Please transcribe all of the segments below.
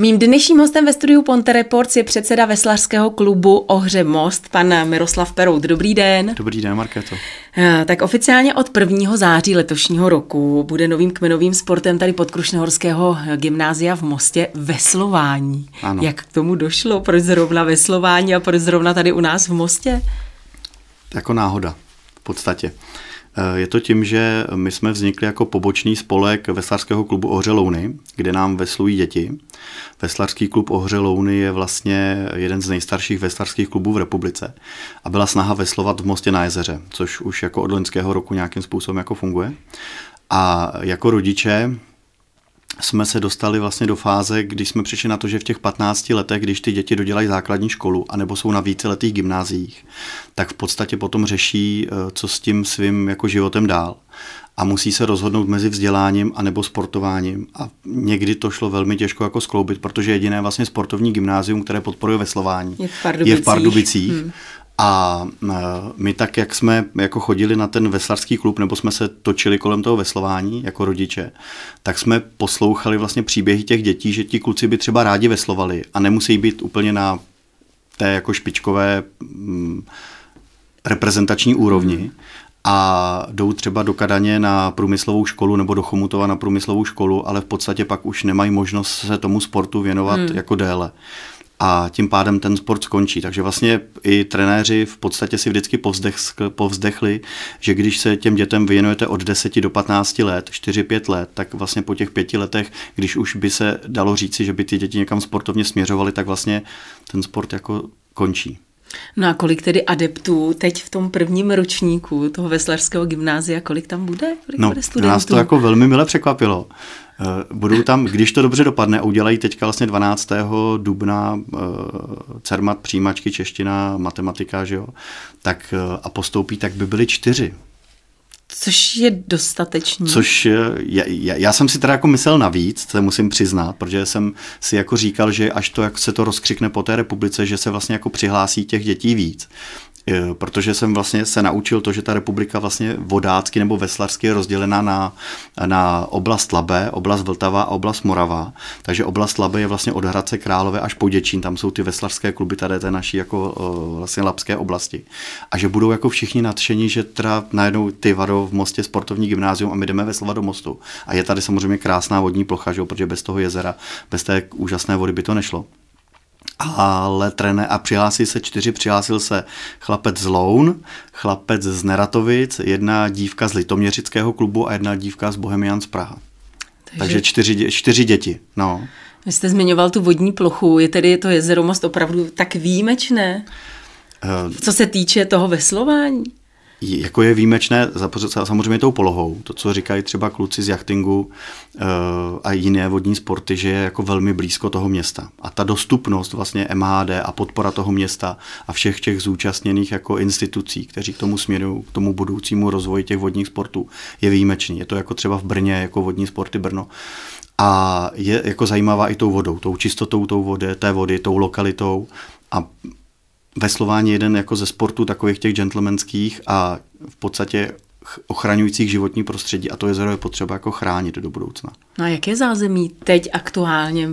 Mým dnešním hostem ve studiu Ponte Reports je předseda veslařského klubu Ohře Most, pan Miroslav Perout. Dobrý den. Dobrý den, Markéto. Eh, tak oficiálně od 1. září letošního roku bude novým kmenovým sportem tady pod Krušnohorského gymnázia v Mostě veslování. Ano. Jak k tomu došlo? Proč zrovna veslování a proč zrovna tady u nás v Mostě? Jako náhoda v podstatě. Je to tím, že my jsme vznikli jako pobočný spolek Veslařského klubu Ohře Louny, kde nám veslují děti. Veslařský klub Ohře Louny je vlastně jeden z nejstarších veslařských klubů v republice a byla snaha veslovat v Mostě na jezeře, což už jako od loňského roku nějakým způsobem jako funguje. A jako rodiče jsme se dostali vlastně do fáze, když jsme přišli na to, že v těch 15 letech, když ty děti dodělají základní školu, anebo jsou na víceletých gymnáziích, tak v podstatě potom řeší, eh, co s tím svým jako životem dál. A musí se rozhodnout mezi vzděláním a nebo sportováním. A někdy to šlo velmi těžko jako skloubit, protože jediné vlastně sportovní gymnázium, které podporuje veslování, je v Pardubicích. Je v Pardubicích. Hmm. A my tak, jak jsme jako chodili na ten veslarský klub, nebo jsme se točili kolem toho veslování jako rodiče, tak jsme poslouchali vlastně příběhy těch dětí, že ti kluci by třeba rádi veslovali a nemusí být úplně na té jako špičkové mm, reprezentační úrovni a jdou třeba do Kadaně na průmyslovou školu nebo do Chomutova na průmyslovou školu, ale v podstatě pak už nemají možnost se tomu sportu věnovat hmm. jako déle a tím pádem ten sport skončí. Takže vlastně i trenéři v podstatě si vždycky povzdech, povzdechli, že když se těm dětem věnujete od 10 do 15 let, 4-5 let, tak vlastně po těch pěti letech, když už by se dalo říci, že by ty děti někam sportovně směřovaly, tak vlastně ten sport jako končí. No a kolik tedy adeptů teď v tom prvním ročníku toho veslařského gymnázia, kolik tam bude? Kolik no, bude studentů? nás to jako velmi mile překvapilo. Eh, budou tam, když to dobře dopadne, udělají teďka vlastně 12. dubna uh, CERMAT, přijímačky, čeština, matematika, že jo, tak uh, a postoupí, tak by byly čtyři. Což je dostatečný. Což já, já, já jsem si teda jako myslel navíc, to musím přiznat, protože jsem si jako říkal, že až to, jak se to rozkřikne po té republice, že se vlastně jako přihlásí těch dětí víc protože jsem vlastně se naučil to, že ta republika vlastně vodácky nebo veslařsky je rozdělená na, na oblast Labe, oblast Vltava a oblast Morava. Takže oblast Labe je vlastně od Hradce Králové až po Děčín, tam jsou ty veslařské kluby tady té naší jako vlastně labské oblasti. A že budou jako všichni nadšení, že teda najednou ty vado v Mostě sportovní gymnázium a my jdeme veslovat do mostu. A je tady samozřejmě krásná vodní plocha, že? protože bez toho jezera, bez té úžasné vody by to nešlo ale trené a přihlásí se čtyři, přihlásil se chlapec z Loun, chlapec z Neratovic, jedna dívka z Litoměřického klubu a jedna dívka z Bohemian z Praha. Takže, Takže čtyři, čtyři děti. No. Vy jste zmiňoval tu vodní plochu, je tedy to jezero Most opravdu tak výjimečné? Uh, Co se týče toho veslování? Jako je výjimečné samozřejmě tou polohou, to, co říkají třeba kluci z jachtingu uh, a jiné vodní sporty, že je jako velmi blízko toho města. A ta dostupnost vlastně MHD a podpora toho města a všech těch zúčastněných jako institucí, kteří k tomu směrují, k tomu budoucímu rozvoji těch vodních sportů, je výjimečný. Je to jako třeba v Brně, jako vodní sporty Brno. A je jako zajímavá i tou vodou, tou čistotou tou vody, té vody, tou lokalitou a veslování jeden jako ze sportů takových těch gentlemanských a v podstatě ochraňujících životní prostředí a to jezero je potřeba jako chránit do budoucna. No a jaké zázemí teď aktuálně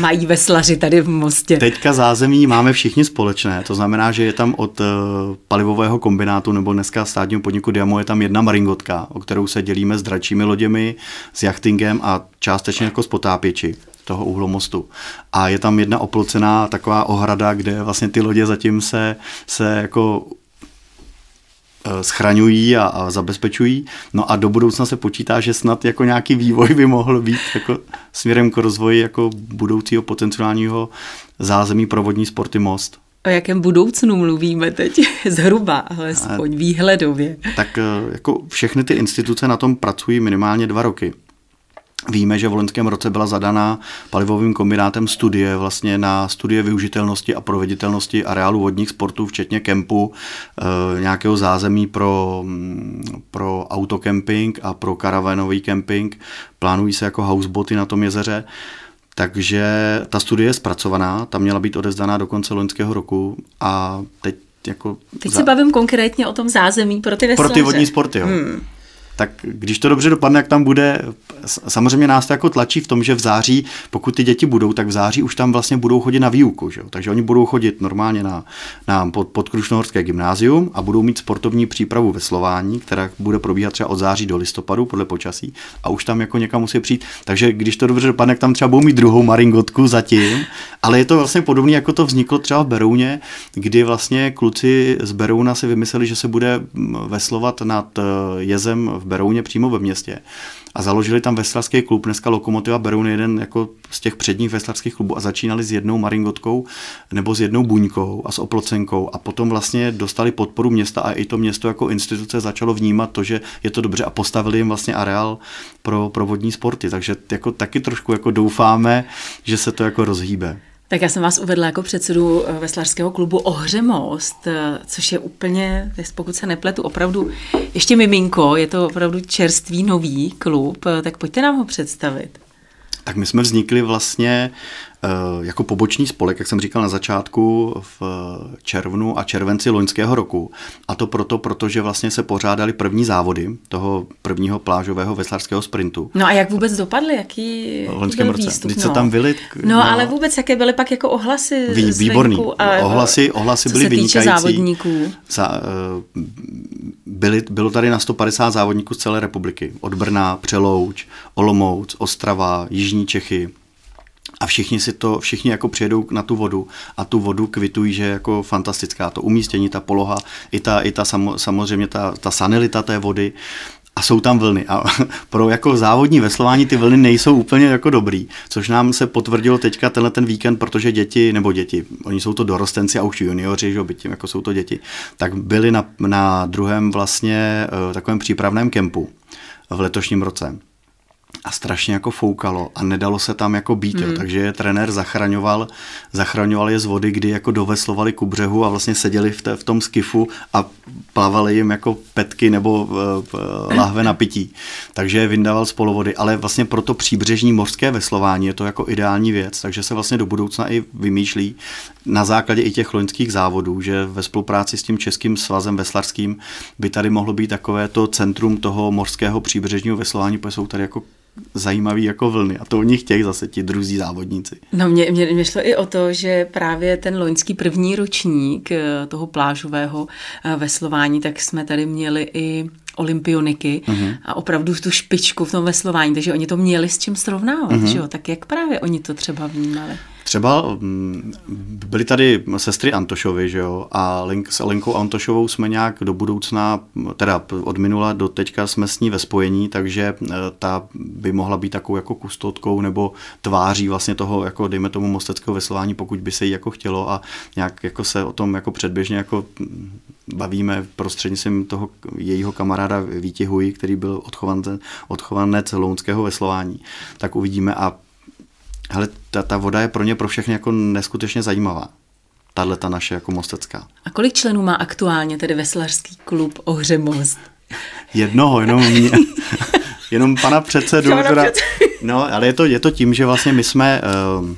mají veslaři tady v Mostě? Teďka zázemí máme všichni společné, to znamená, že je tam od uh, palivového kombinátu nebo dneska státního podniku Diamo je tam jedna maringotka, o kterou se dělíme s dračími loděmi, s jachtingem a částečně jako s potápěči toho úhlomostu. A je tam jedna oplocená taková ohrada, kde vlastně ty lodě zatím se, se jako eh, schraňují a, a zabezpečují. No a do budoucna se počítá, že snad jako nějaký vývoj by mohl být jako směrem k rozvoji jako budoucího potenciálního zázemí pro vodní sporty most. O jakém budoucnu mluvíme teď? Zhruba, alespoň výhledově. Tak eh, jako všechny ty instituce na tom pracují minimálně dva roky. Víme, že v loňském roce byla zadaná palivovým kombinátem studie vlastně na studie využitelnosti a proveditelnosti areálu vodních sportů, včetně kempu, e, nějakého zázemí pro, mm, pro autokemping a pro karavanový kemping. Plánují se jako houseboty na tom jezeře. Takže ta studie je zpracovaná, ta měla být odezdaná do konce loňského roku a teď jako... Teď za... se bavím konkrétně o tom zázemí pro ty veslaře. Pro ty vodní sporty, jo. Hmm. Tak když to dobře dopadne, jak tam bude, samozřejmě nás to jako tlačí v tom, že v září, pokud ty děti budou, tak v září už tam vlastně budou chodit na výuku, že? takže oni budou chodit normálně na, na pod, podkrušnohorské gymnázium a budou mít sportovní přípravu ve Slování, která bude probíhat třeba od září do listopadu podle počasí a už tam jako někam musí přijít. Takže když to dobře dopadne, tam třeba budou mít druhou maringotku zatím, ale je to vlastně podobné, jako to vzniklo třeba v Berouně, kdy vlastně kluci z Berouna si vymysleli, že se bude veslovat nad eh, jezem v Berouně přímo ve městě. A založili tam veslarský klub, dneska Lokomotiva Beroun jeden jako z těch předních veslarských klubů. A začínali s jednou maringotkou nebo s jednou buňkou a s oplocenkou. A potom vlastně dostali podporu města a i to město jako instituce začalo vnímat to, že je to dobře a postavili jim vlastně areál pro, pro vodní sporty, takže jako taky trošku jako doufáme, že se to jako rozhýbe. Tak já jsem vás uvedla jako předsedu eh, veslářského klubu Ohřemost, eh, což je úplně, pokud se nepletu, opravdu ještě miminko, je to opravdu čerstvý nový klub, eh, tak pojďte nám ho představit. Tak my jsme vznikli vlastně jako pobočný spolek, jak jsem říkal na začátku, v červnu a červenci loňského roku. A to proto, protože vlastně se pořádali první závody toho prvního plážového veslarského sprintu. No a jak vůbec dopadly? Jaký, loňském roce. výstup? Když no. se tam vyli, no, no, ale vůbec jaké byly pak jako ohlasy Vý, Výborný. A, ohlasy, ohlasy byly vynikající. závodníků. Za, uh, byly, bylo tady na 150 závodníků z celé republiky. Od Brna, Přelouč, Olomouc, Ostrava, Jižní Čechy, a všichni si to, všichni jako přijedou na tu vodu a tu vodu kvitují, že je jako fantastická. To umístění, ta poloha, i ta, i ta samo, samozřejmě ta, ta sanilita té vody a jsou tam vlny. A pro jako závodní veslování ty vlny nejsou úplně jako dobrý, což nám se potvrdilo teďka tenhle ten víkend, protože děti, nebo děti, oni jsou to dorostenci a už junioři, že byť tím, jako jsou to děti, tak byli na, na druhém vlastně uh, takovém přípravném kempu v letošním roce a strašně jako foukalo a nedalo se tam jako být, mm. jo. Hmm. takže je trenér zachraňoval, zachraňoval je z vody, kdy jako doveslovali ku břehu a vlastně seděli v, te, v tom skifu a plavali jim jako petky nebo uh, lahve na pití. Takže je vyndával z polovody, ale vlastně pro to příbřežní mořské veslování je to jako ideální věc, takže se vlastně do budoucna i vymýšlí na základě i těch loňských závodů, že ve spolupráci s tím Českým svazem veslarským by tady mohlo být takové to centrum toho mořského příbřežního veslování, protože jsou tady jako zajímavý jako vlny a to oni chtějí zase ti druzí závodníci. No mě, mě, mě šlo i o to, že právě ten loňský první ročník eh, toho plážového eh, veslování, tak jsme tady měli i olympioniky uh-huh. a opravdu tu špičku v tom veslování, takže oni to měli s čím srovnávat, uh-huh. že jo? Tak jak právě oni to třeba vnímali? Třeba mm, byly tady sestry Antošovy, že jo, a Link, s Lenkou Antošovou jsme nějak do budoucna, teda od minula do teďka jsme s ní ve spojení, takže e, ta by mohla být takovou jako kustotkou nebo tváří vlastně toho, jako dejme tomu mosteckého veslování, pokud by se jí jako chtělo a nějak jako se o tom jako předběžně jako bavíme prostřednictvím toho jejího kamaráda Víti Huj, který byl odchovanec, odchovanec lounského veslování, tak uvidíme a hele, ta, ta voda je pro ně pro všechny jako neskutečně zajímavá. Tahle ta naše jako mostecká. A kolik členů má aktuálně tedy veslařský klub Ohře Most? Jednoho, jenom mě. jenom pana předsedu. Teda, no, ale je to, je to tím, že vlastně my jsme... Uh,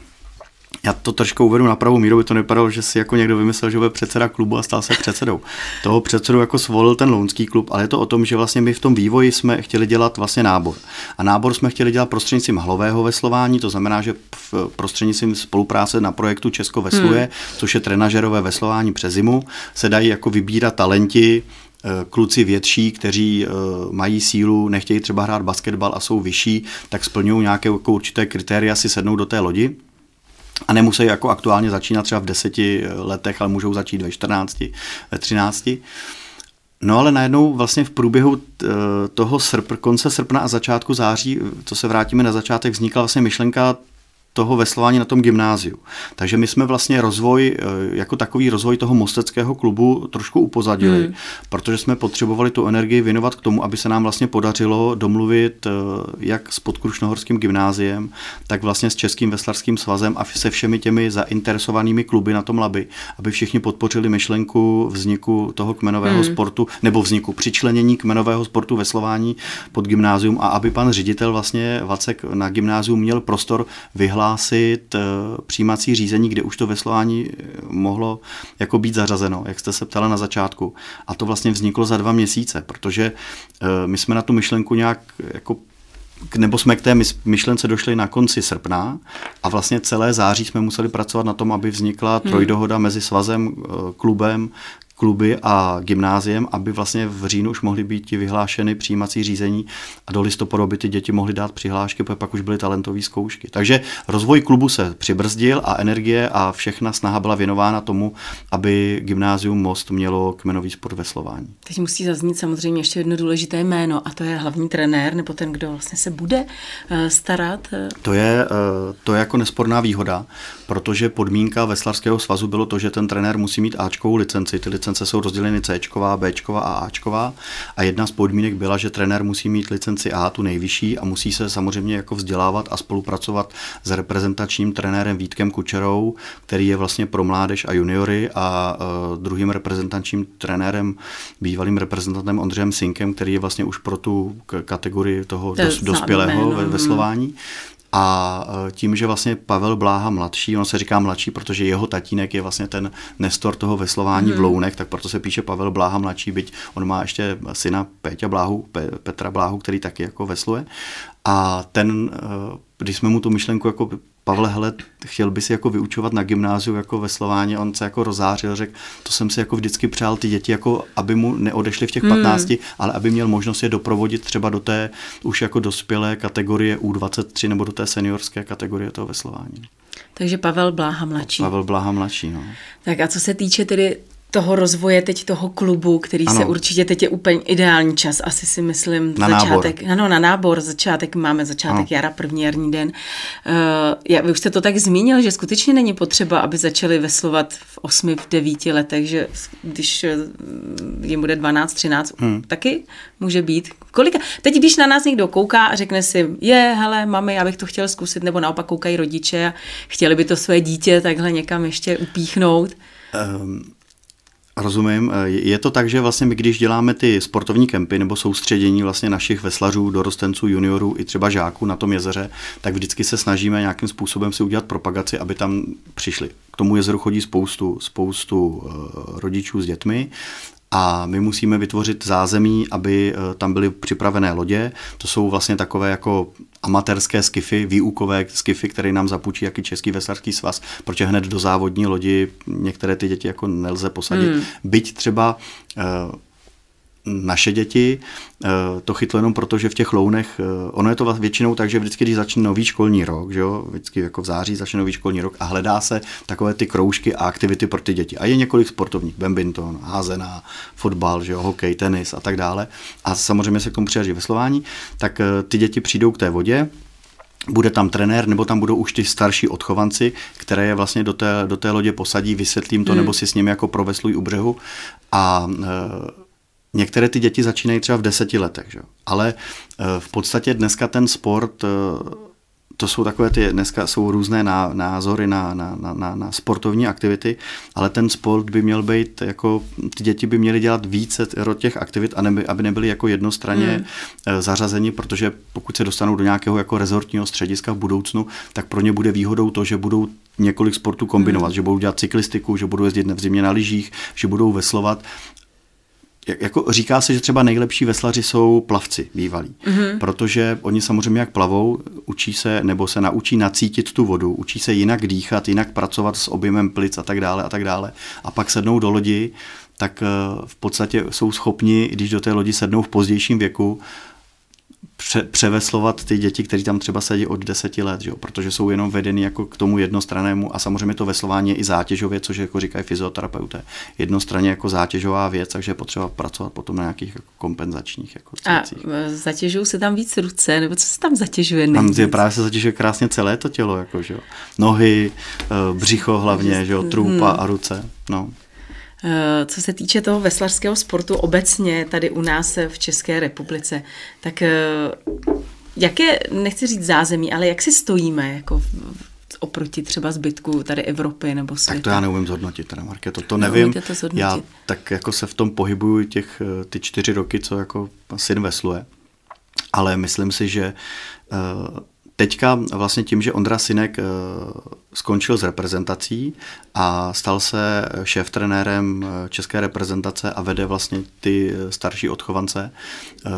já to trošku uvedu na pravou míru, by to nepadalo, že si jako někdo vymyslel, že bude předseda klubu a stal se předsedou. Toho předsedu jako svolil ten lounský klub, ale je to o tom, že vlastně my v tom vývoji jsme chtěli dělat vlastně nábor. A nábor jsme chtěli dělat prostřednictvím hlového veslování, to znamená, že prostřednictvím spolupráce na projektu Česko vesluje, hmm. což je trenažerové veslování přes zimu, se dají jako vybírat talenti, eh, kluci větší, kteří uh, mají sílu, nechtějí třeba hrát basketbal a jsou vyšší, tak splňují nějaké jako určité kritéria, si sednou do té lodi a nemusí jako aktuálně začínat třeba v deseti letech, ale můžou začít ve 14, ve 13. No ale najednou vlastně v průběhu eh, toho srp, konce srpna a začátku září, co se vrátíme na začátek, vznikla vlastně myšlenka toho veslování na tom gymnáziu. Takže my jsme vlastně rozvoj, eh, jako takový rozvoj toho mosteckého klubu trošku upozadili, hmm. protože jsme potřebovali tu energii věnovat k tomu, aby se nám vlastně podařilo domluvit eh, jak s podkrušnohorským gymnáziem, tak vlastně s Českým veslarským svazem a se všemi těmi zainteresovanými kluby na tom laby, aby všichni podpořili myšlenku vzniku toho kmenového hmm. sportu nebo vzniku přičlenění kmenového sportu veslování pod gymnázium a aby pan ředitel vlastně Vacek na gymnázium měl prostor vyhlásit vyhlásit přijímací řízení, kde už to veslování mohlo jako být zařazeno, jak jste se ptala na začátku. A to vlastně vzniklo za dva měsíce, protože my jsme na tu myšlenku nějak jako nebo jsme k té myšlence došli na konci srpna a vlastně celé září jsme museli pracovat na tom, aby vznikla hmm. trojdohoda mezi svazem, klubem, kluby a gymnáziem, aby vlastně v říjnu už mohly být vyhlášeny přijímací řízení a do listopadu by ty děti mohly dát přihlášky, protože pak už byly talentové zkoušky. Takže rozvoj klubu se přibrzdil a energie a všechna snaha byla věnována tomu, aby gymnázium Most mělo kmenový sport veslování. Teď musí zaznít samozřejmě ještě jedno důležité jméno a to je hlavní trenér nebo ten, kdo vlastně se bude eh, starat. Eh. To je, eh, to je jako nesporná výhoda, protože podmínka Veslavského svazu bylo to, že ten trenér musí mít Ačkovou licenci. Ty licence jsou rozděleny C, B a A. A jedna z podmínek byla, že trenér musí mít licenci A, tu nejvyšší, a musí se samozřejmě jako vzdělávat a spolupracovat s reprezentačním trenérem Vítkem Kučerou, který je vlastně pro mládež a juniory a uh, druhým reprezentačním trenérem, bývalým reprezentantem Ondřejem Sinkem, který je vlastně už pro tu kategorii toho dos, dospělého ve, veslování. A e, tím, že vlastně Pavel Bláha mladší, on se říká mladší, protože jeho tatínek je vlastně ten nestor toho veslování hmm. v Lounech, tak proto se píše Pavel Bláha mladší, byť on má ještě syna Péťa Bláhu, Petra Bláhu, který taky jako vesluje. A ten, e, když jsme mu tu myšlenku jako Pavle, hele, chtěl by si jako vyučovat na gymnáziu jako veslování, on se jako rozářil, řekl, to jsem si jako vždycky přál ty děti, jako aby mu neodešli v těch 15, hmm. ale aby měl možnost je doprovodit třeba do té už jako dospělé kategorie U23 nebo do té seniorské kategorie toho veslování. Takže Pavel Bláha mladší. Pavel Bláha mladší, no. Tak a co se týče tedy toho rozvoje teď toho klubu, který ano. se určitě teď je úplně ideální čas, asi si myslím, na začátek, nábor. ano, na nábor, začátek, máme začátek ano. jara, první jarní den. Uh, já, vy už jste to tak zmínil, že skutečně není potřeba, aby začali veslovat v osmi, v devíti letech, že když eh, jim bude 12, 13, hmm. taky může být. Kolika? Teď, když na nás někdo kouká a řekne si, je, hele, mami, já bych to chtěl zkusit, nebo naopak koukají rodiče a chtěli by to své dítě takhle někam ještě upíchnout. Um, Rozumím. Eh, je to tak, že vlastně my, když děláme ty sportovní kempy nebo soustředění vlastně našich veslařů, dorostenců, juniorů i třeba žáků na tom jezeře, tak vždycky se snažíme nějakým způsobem si udělat propagaci, aby tam přišli. K tomu jezeru chodí spoustu, spoustu eh, rodičů s dětmi a my musíme vytvořit zázemí, aby eh, tam byly připravené lodě. To jsou vlastně takové jako amatérské skify, výukové skify, které nám zapůjčí jaký Český veslařský svaz, protože hned do závodní lodi některé ty děti jako nelze posadit. Hmm. Byť třeba uh, naše děti eh, to chytlo jenom proto, že v těch lounech, eh, ono je to většinou tak, že vždycky, když začne nový školní rok, že jo, vždycky jako v září začne nový školní rok a hledá se takové ty kroužky a aktivity pro ty děti. A je několik sportovních, badminton, házená, fotbal, že jo, hokej, tenis a tak dále. A samozřejmě se k tomu přijaží veslování, tak eh, ty děti přijdou k té vodě, bude tam trenér, nebo tam budou už ty starší odchovanci, které je vlastně do té, do té lodě posadí, vysvětlím to, hmm. nebo si s nimi jako proveslují u břehu a e, Některé ty děti začínají třeba v deseti letech, že? ale eh, v podstatě dneska ten sport, eh, to jsou takové ty, dneska jsou různé názory na, na, na, na sportovní aktivity, ale ten sport by měl být, jako ty děti by měly dělat více těch aktivit, a neby, aby nebyly jako jednostranně hmm. Eh, zařazeni, protože pokud se dostanou do nějakého jako rezortního střediska v budoucnu, tak pro ně bude výhodou to, že budou několik sportů kombinovat, hmm. že budou dělat cyklistiku, že budou jezdit v zimě na lyžích, že budou veslovat jako říká se, že třeba nejlepší veslaři jsou plavci bývalí, mm-hmm. protože oni samozřejmě jak plavou, učí se nebo se naučí nacítit tu vodu, učí se jinak dýchat, jinak pracovat s objemem plic a tak dále a tak dále. A pak sednou do lodi, tak eh, v podstatě jsou schopni, když do té lodi sednou v pozdějším věku, pře- převeslovat ty děti, kteří tam třeba sedí od deseti let, že jo? protože jsou jenom vedeny jako k tomu jednostranému a samozřejmě to veslování je i zátěžově, což jako říkají fyzioterapeuté, jednostranně jako zátěžová věc, takže je potřeba pracovat potom na nějakých jako kompenzačních jako A zatěžují se tam víc ruce, nebo co se tam zatěžuje? Tam je právě se zatěžuje krásně celé to tělo, jako, že jo? nohy, eh, břicho hlavně, že jo? trůpa hmm. a ruce. No. Eh, co se týče toho veslařského sportu obecně tady u nás v České republice, tak eh, jaké, nechci říct zázemí, ale jak si stojíme jako oproti třeba zbytku tady Evropy nebo světa? Tak to já neumím zhodnotit, teda Marke, to, to nevím. To já tak jako se v tom pohybuju těch eh, ty čtyři roky, co jako syn vesluje, ale myslím si, že teďka vlastně tím, že Ondra Sinek skončil s reprezentací a stal se šéf-trenérem české reprezentace a vede vlastně ty starší odchovance.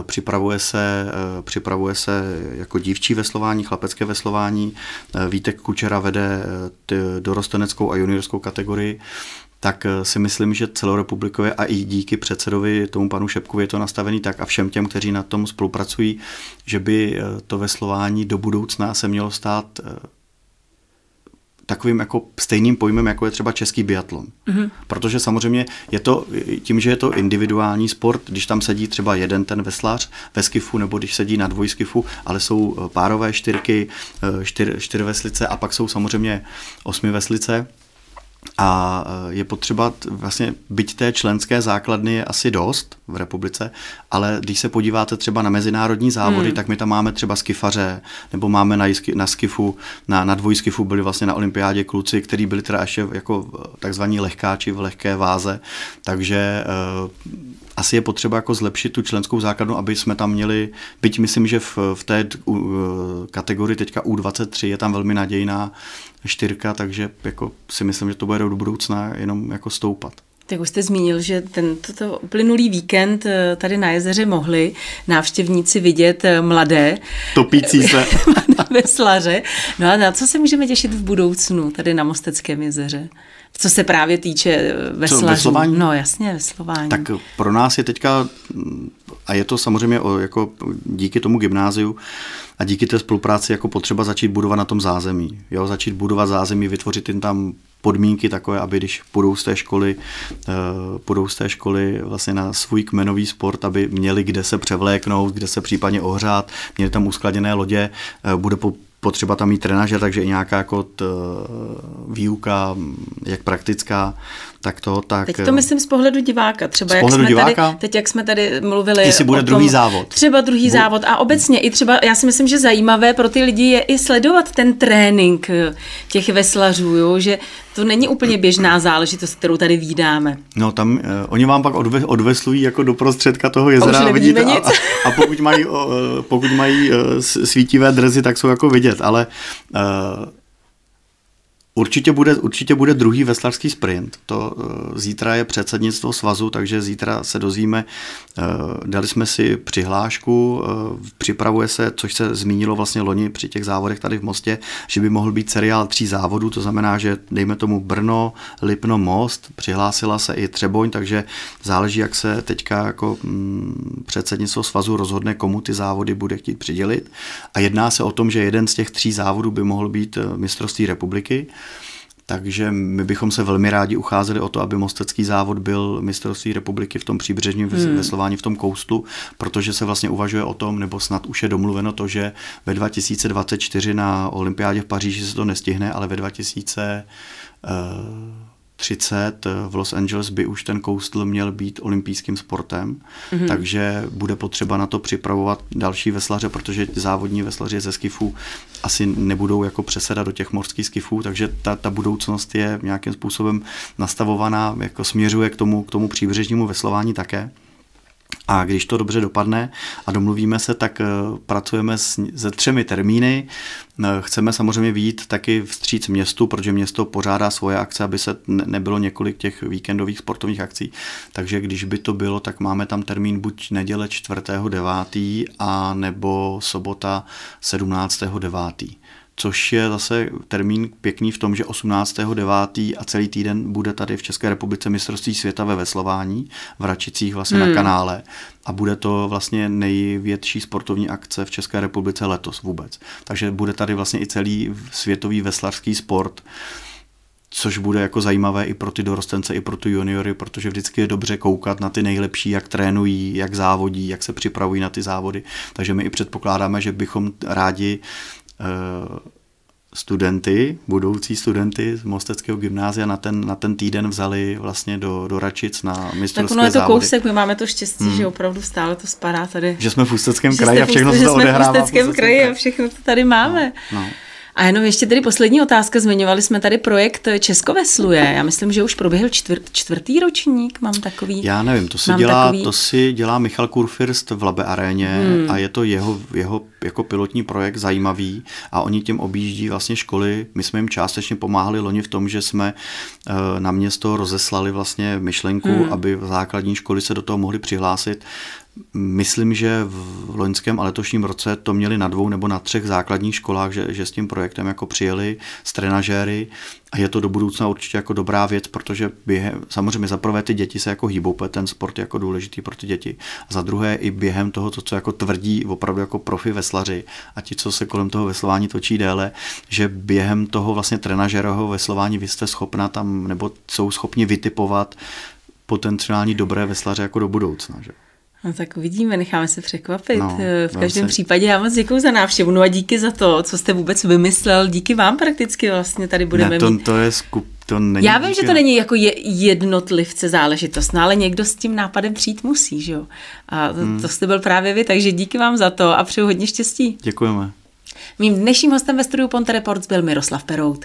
Připravuje se, připravuje se jako dívčí veslování, chlapecké veslování. Vítek Kučera vede dorosteneckou a juniorskou kategorii tak eh, si myslím, že celorepublikově a i díky předsedovi tomu panu Šepkovi je to nastavený tak a všem těm, kteří na tom spolupracují, že by eh, to veslování do budoucna se mělo stát eh, takovým jako stejným pojmem, jako je třeba český biatlon. Mm-hmm. Protože samozřejmě je to, tím, že je to individuální sport, když tam sedí třeba jeden ten veslář ve skifu, nebo když sedí na dvojskifu, ale jsou párové čtyřky, čtyř, čtyřveslice a pak jsou samozřejmě osmi veslice, a e, je potřeba vlastně, byť té členské základny je asi dost v republice, ale když se podíváte třeba na mezinárodní závody, hmm. tak my tam máme třeba skifaře, nebo máme na, na skifu, na, na dvojskifu byli vlastně na olympiádě kluci, kteří byli teda ještě jako takzvaní lehkáči v lehké váze, takže uh, asi je potřeba jako zlepšit tu členskou základnu, aby jsme tam měli, byť myslím, že v, v té uh, kategorii teďka U23 je tam velmi nadějná čtyřka, takže jako si myslím, že to bude do budoucna jenom jako stoupat. Tak už jste zmínil, že ten toto uplynulý víkend eh, tady na jezeře mohli návštěvníci vidět eh, mladé. Topící se. veslaře. No a na co se můžeme těšit v budoucnu tady na Mosteckém jezeře? Co se právě týče veslařů. veslování? No jasně, veslování. Tak pro nás je teďka, a je to samozřejmě o, jako díky tomu gymnáziu a díky té spolupráci jako potřeba začít budovat na tom zázemí. Jo, začít budovat zázemí, vytvořit jim tam podmínky takové, aby když půjdou z té školy, uh, půjdou z té školy vlastně na svůj kmenový sport, aby měli kde se převléknout, kde se případně ohřát, měli tam uskladněné lodě, uh, bude po, potřeba tam mít trenažer, takže i nějaká jako t, výuka, jak praktická, tak to tak... Teď to myslím z pohledu diváka. Třeba z jak pohledu jsme diváka? Tady, teď jak jsme tady mluvili Jestli bude tom, druhý závod. Třeba druhý Bu... závod a obecně i třeba, já si myslím, že zajímavé pro ty lidi je i sledovat ten trénink eh, těch veslařů, jo? že to není úplně běžná záležitost, kterou tady vídáme. No tam, uh, oni vám pak odve, odveslují jako do prostředka toho jezera a, vidíte, a, a, a pokud mají, uh, pokud mají uh, svítivé drzy, tak jsou jako vidět, ale uh, Určitě bude, určitě bude druhý veslařský sprint. To uh, zítra je předsednictvo svazu, takže zítra se dozvíme. Uh, dali jsme si přihlášku, uh, připravuje se, což se zmínilo vlastně loni při těch závodech tady v Mostě, že by mohl být seriál tří závodů, to znamená, že dejme tomu Brno, Lipno, Most, přihlásila se i Třeboň, takže záleží, jak se teďka jako mm, předsednictvo svazu rozhodne, komu ty závody bude chtít přidělit. A jedná se o tom, že jeden z těch tří závodů by mohl být mistrovství republiky. Takže my bychom se velmi rádi ucházeli o to, aby Mostecký závod byl mistrovství republiky v tom příbřežním hmm. veslování v tom koustlu, protože se vlastně uvažuje o tom, nebo snad už je domluveno to, že ve 2024 na olympiádě v Paříži se to nestihne, ale ve 2000 30 v Los Angeles by už ten koustl měl být olympijským sportem, mm-hmm. takže bude potřeba na to připravovat další veslaře, protože závodní veslaři ze skifů asi nebudou jako přesedat do těch mořských skifů, takže ta, ta budoucnost je nějakým způsobem nastavovaná, jako směřuje k tomu, k tomu příbřežnímu veslování také. A když to dobře dopadne a domluvíme se, tak eh, pracujeme se třemi termíny. Eh, chceme samozřejmě výjít taky vstříc městu, protože město pořádá svoje akce, aby se nebylo několik těch víkendových sportovních akcí. Takže když by to bylo, tak máme tam termín buď neděle 4.9. a nebo sobota 17.9 což je zase termín pěkný v tom, že 18.9. a celý týden bude tady v České republice mistrovství světa ve veslování v Račicích vlastně hmm. na kanále a bude to vlastně největší sportovní akce v České republice letos vůbec. Takže bude tady vlastně i celý světový veslařský sport, což bude jako zajímavé i pro ty dorostence, i pro ty juniory, protože vždycky je dobře koukat na ty nejlepší, jak trénují, jak závodí, jak se připravují na ty závody. Takže my i předpokládáme, že bychom rádi studenty, budoucí studenty z Mosteckého gymnázia na ten, na ten týden vzali vlastně do, do Račic na mistrovské Tak ono je to závody. kousek, my máme to štěstí, hmm. že opravdu stále to spadá tady. Že jsme v Ústeckém kraji a všechno se to odehrává. Že jsme v Ústeckém kraji a všechno to tady máme. No, no. A jenom ještě tedy poslední otázka. Zmiňovali jsme tady projekt Česko vesluje. Já myslím, že už proběhl čtvrt, čtvrtý ročník, mám takový. Já nevím, to si, dělá, takový... to si dělá Michal Kurfirst v Labe Aréně hmm. a je to jeho, jeho jako pilotní projekt zajímavý a oni tím objíždí vlastně školy. My jsme jim částečně pomáhali loni v tom, že jsme eh, na město rozeslali vlastně myšlenku, hmm. aby základní školy se do toho mohly přihlásit Myslím, že v loňském a letošním roce to měli na dvou nebo na třech základních školách, že, že s tím projektem jako přijeli s trenažéry a je to do budoucna určitě jako dobrá věc, protože během, samozřejmě za prvé ty děti se jako hýbou, ten sport je jako důležitý pro ty děti. A za druhé i během toho, to, co jako tvrdí opravdu jako profi veslaři a ti, co se kolem toho veslování točí déle, že během toho vlastně trenažerového veslování vy jste schopna tam, nebo jsou schopni vytipovat potenciální dobré veslaře jako do budoucna. Že? No tak uvidíme, necháme se překvapit. No, v každém se... případě já moc děkuji za návštěvu. No a díky za to, co jste vůbec vymyslel. Díky vám prakticky vlastně tady budeme ne, to, mít. to je skup, to není Já vím, díky... že to není jako je, jednotlivce záležitost, no ale někdo s tím nápadem přijít musí, že jo. A to, hmm. to jste byl právě vy, takže díky vám za to a přeju hodně štěstí. Děkujeme. Mým dnešním hostem ve studiu Ponte Reports byl Miroslav Perout.